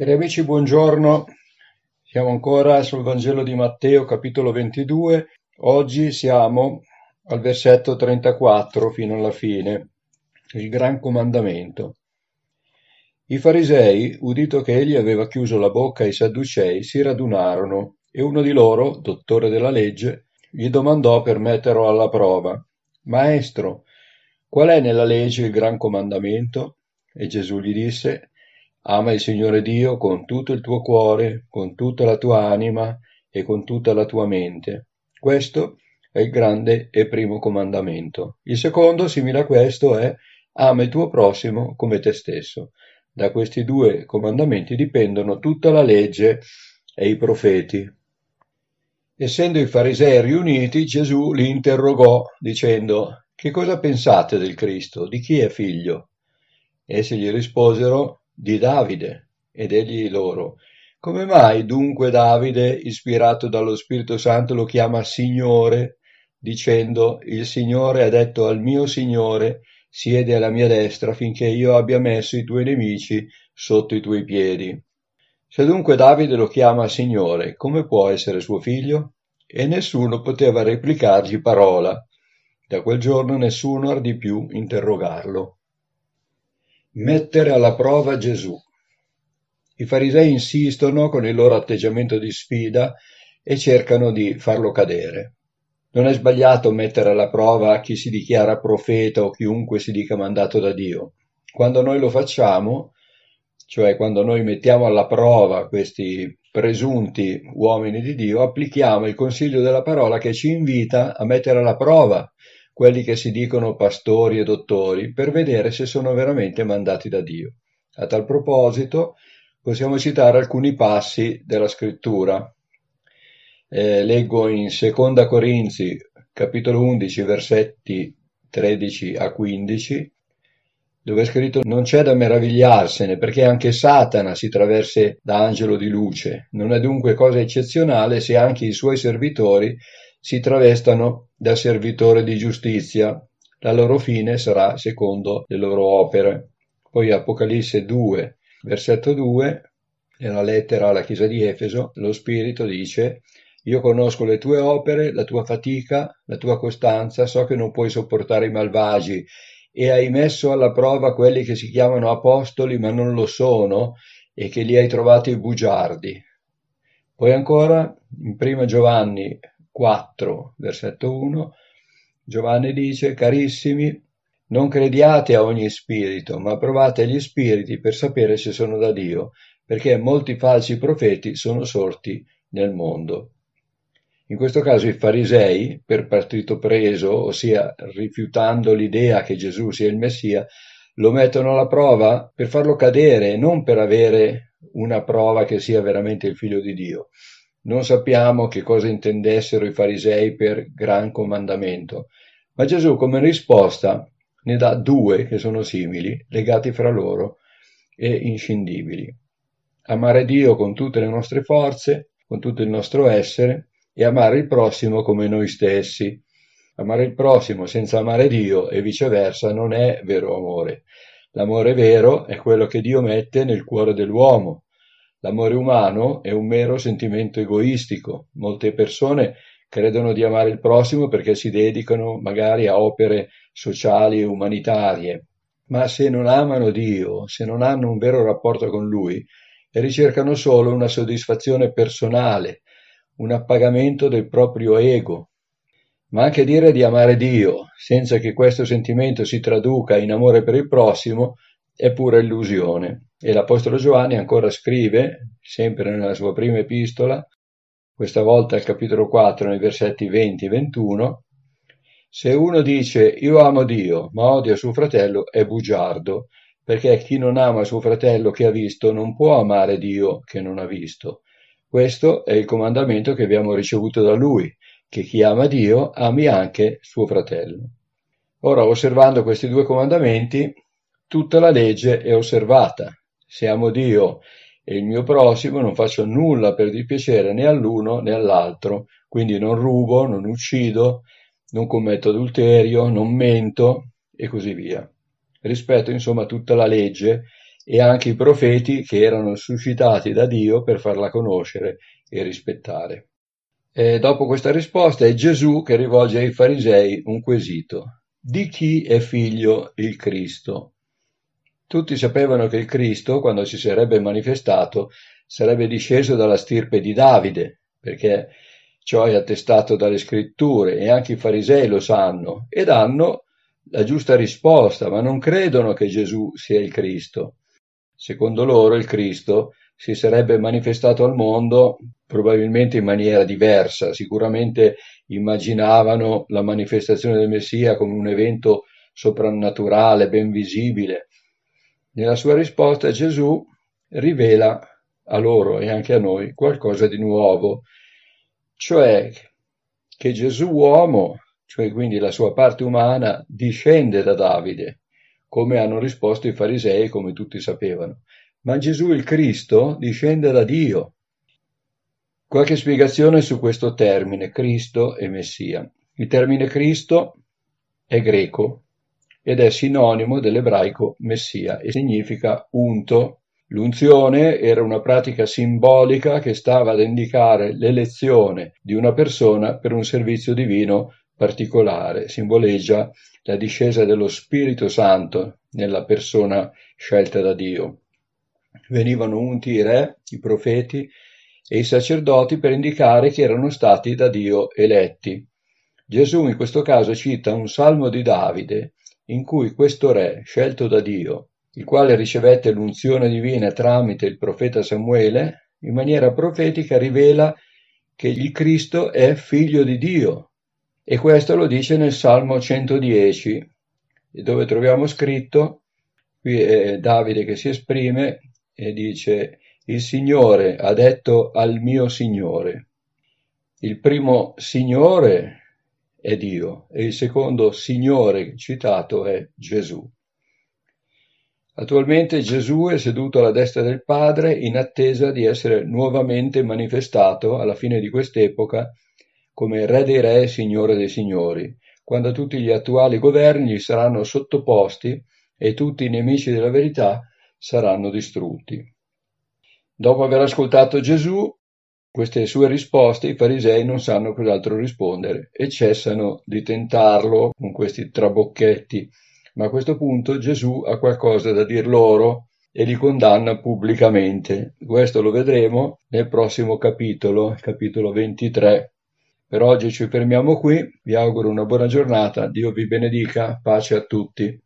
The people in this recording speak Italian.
Cari amici, buongiorno. Siamo ancora sul Vangelo di Matteo, capitolo 22. Oggi siamo al versetto 34 fino alla fine, il gran comandamento. I farisei, udito che egli aveva chiuso la bocca ai sadducei, si radunarono e uno di loro, dottore della legge, gli domandò per metterlo alla prova. Maestro, qual è nella legge il gran comandamento? E Gesù gli disse, Ama il Signore Dio con tutto il tuo cuore, con tutta la tua anima e con tutta la tua mente. Questo è il grande e primo comandamento. Il secondo, simile a questo, è ama il tuo prossimo come te stesso. Da questi due comandamenti dipendono tutta la legge e i profeti. Essendo i farisei riuniti, Gesù li interrogò dicendo Che cosa pensate del Cristo? Di chi è figlio? Essi gli risposero di Davide. Ed egli loro, come mai dunque Davide, ispirato dallo Spirito Santo, lo chiama Signore, dicendo, il Signore ha detto al mio Signore, siede alla mia destra finché io abbia messo i tuoi nemici sotto i tuoi piedi. Se dunque Davide lo chiama Signore, come può essere suo figlio? E nessuno poteva replicargli parola. Da quel giorno nessuno ardì più interrogarlo. Mettere alla prova Gesù. I farisei insistono con il loro atteggiamento di sfida e cercano di farlo cadere. Non è sbagliato mettere alla prova chi si dichiara profeta o chiunque si dica mandato da Dio. Quando noi lo facciamo, cioè quando noi mettiamo alla prova questi presunti uomini di Dio, applichiamo il consiglio della parola che ci invita a mettere alla prova quelli che si dicono pastori e dottori, per vedere se sono veramente mandati da Dio. A tal proposito possiamo citare alcuni passi della scrittura. Eh, leggo in Seconda Corinzi, capitolo 11, versetti 13 a 15, dove è scritto non c'è da meravigliarsene perché anche Satana si traverse da angelo di luce. Non è dunque cosa eccezionale se anche i suoi servitori si travestano da servitore di giustizia, la loro fine sarà secondo le loro opere. Poi Apocalisse 2, versetto 2, nella lettera alla chiesa di Efeso, lo Spirito dice io conosco le tue opere, la tua fatica, la tua costanza, so che non puoi sopportare i malvagi e hai messo alla prova quelli che si chiamano apostoli ma non lo sono e che li hai trovati bugiardi. Poi ancora in prima Giovanni 4, versetto 1, Giovanni dice, carissimi, non crediate a ogni spirito, ma provate gli spiriti per sapere se sono da Dio, perché molti falsi profeti sono sorti nel mondo. In questo caso i farisei, per partito preso, ossia rifiutando l'idea che Gesù sia il Messia, lo mettono alla prova per farlo cadere, non per avere una prova che sia veramente il figlio di Dio. Non sappiamo che cosa intendessero i farisei per gran comandamento, ma Gesù come risposta ne dà due che sono simili, legati fra loro e inscindibili. Amare Dio con tutte le nostre forze, con tutto il nostro essere, e amare il prossimo come noi stessi. Amare il prossimo senza amare Dio e viceversa non è vero amore. L'amore vero è quello che Dio mette nel cuore dell'uomo, L'amore umano è un mero sentimento egoistico. Molte persone credono di amare il prossimo perché si dedicano magari a opere sociali e umanitarie, ma se non amano Dio, se non hanno un vero rapporto con Lui, ricercano solo una soddisfazione personale, un appagamento del proprio ego. Ma anche dire di amare Dio senza che questo sentimento si traduca in amore per il prossimo è pura illusione. E l'Apostolo Giovanni ancora scrive, sempre nella sua prima epistola, questa volta al capitolo 4, nei versetti 20 e 21, se uno dice io amo Dio ma odia suo fratello è bugiardo, perché chi non ama suo fratello che ha visto non può amare Dio che non ha visto. Questo è il comandamento che abbiamo ricevuto da lui, che chi ama Dio ami anche suo fratello. Ora, osservando questi due comandamenti, Tutta la legge è osservata. Se amo Dio e il mio prossimo non faccio nulla per dispiacere né all'uno né all'altro, quindi non rubo, non uccido, non commetto adulterio, non mento e così via. Rispetto insomma tutta la legge e anche i profeti che erano suscitati da Dio per farla conoscere e rispettare. E dopo questa risposta è Gesù che rivolge ai farisei un quesito. Di chi è figlio il Cristo? Tutti sapevano che il Cristo, quando si sarebbe manifestato, sarebbe disceso dalla stirpe di Davide, perché ciò è attestato dalle scritture e anche i farisei lo sanno e danno la giusta risposta, ma non credono che Gesù sia il Cristo. Secondo loro il Cristo si sarebbe manifestato al mondo probabilmente in maniera diversa, sicuramente immaginavano la manifestazione del Messia come un evento soprannaturale, ben visibile. Nella sua risposta Gesù rivela a loro e anche a noi qualcosa di nuovo, cioè che Gesù uomo, cioè quindi la sua parte umana, discende da Davide, come hanno risposto i farisei, come tutti sapevano. Ma Gesù il Cristo discende da Dio. Qualche spiegazione su questo termine, Cristo e Messia. Il termine Cristo è greco ed è sinonimo dell'ebraico Messia e significa unto. L'unzione era una pratica simbolica che stava ad indicare l'elezione di una persona per un servizio divino particolare, simboleggia la discesa dello Spirito Santo nella persona scelta da Dio. Venivano unti i re, i profeti e i sacerdoti per indicare che erano stati da Dio eletti. Gesù in questo caso cita un salmo di Davide in cui questo re, scelto da Dio, il quale ricevette l'unzione divina tramite il profeta Samuele, in maniera profetica rivela che il Cristo è figlio di Dio, e questo lo dice nel Salmo 110, dove troviamo scritto, qui è Davide che si esprime e dice, il Signore ha detto al mio Signore. Il primo Signore è Dio e il secondo Signore citato è Gesù. Attualmente Gesù è seduto alla destra del Padre in attesa di essere nuovamente manifestato alla fine di quest'epoca come Re dei Re e Signore dei Signori, quando tutti gli attuali governi gli saranno sottoposti e tutti i nemici della verità saranno distrutti. Dopo aver ascoltato Gesù, queste sue risposte, i farisei non sanno cos'altro rispondere e cessano di tentarlo con questi trabocchetti. Ma a questo punto Gesù ha qualcosa da dir loro e li condanna pubblicamente. Questo lo vedremo nel prossimo capitolo, capitolo 23. Per oggi ci fermiamo qui, vi auguro una buona giornata, Dio vi benedica, pace a tutti.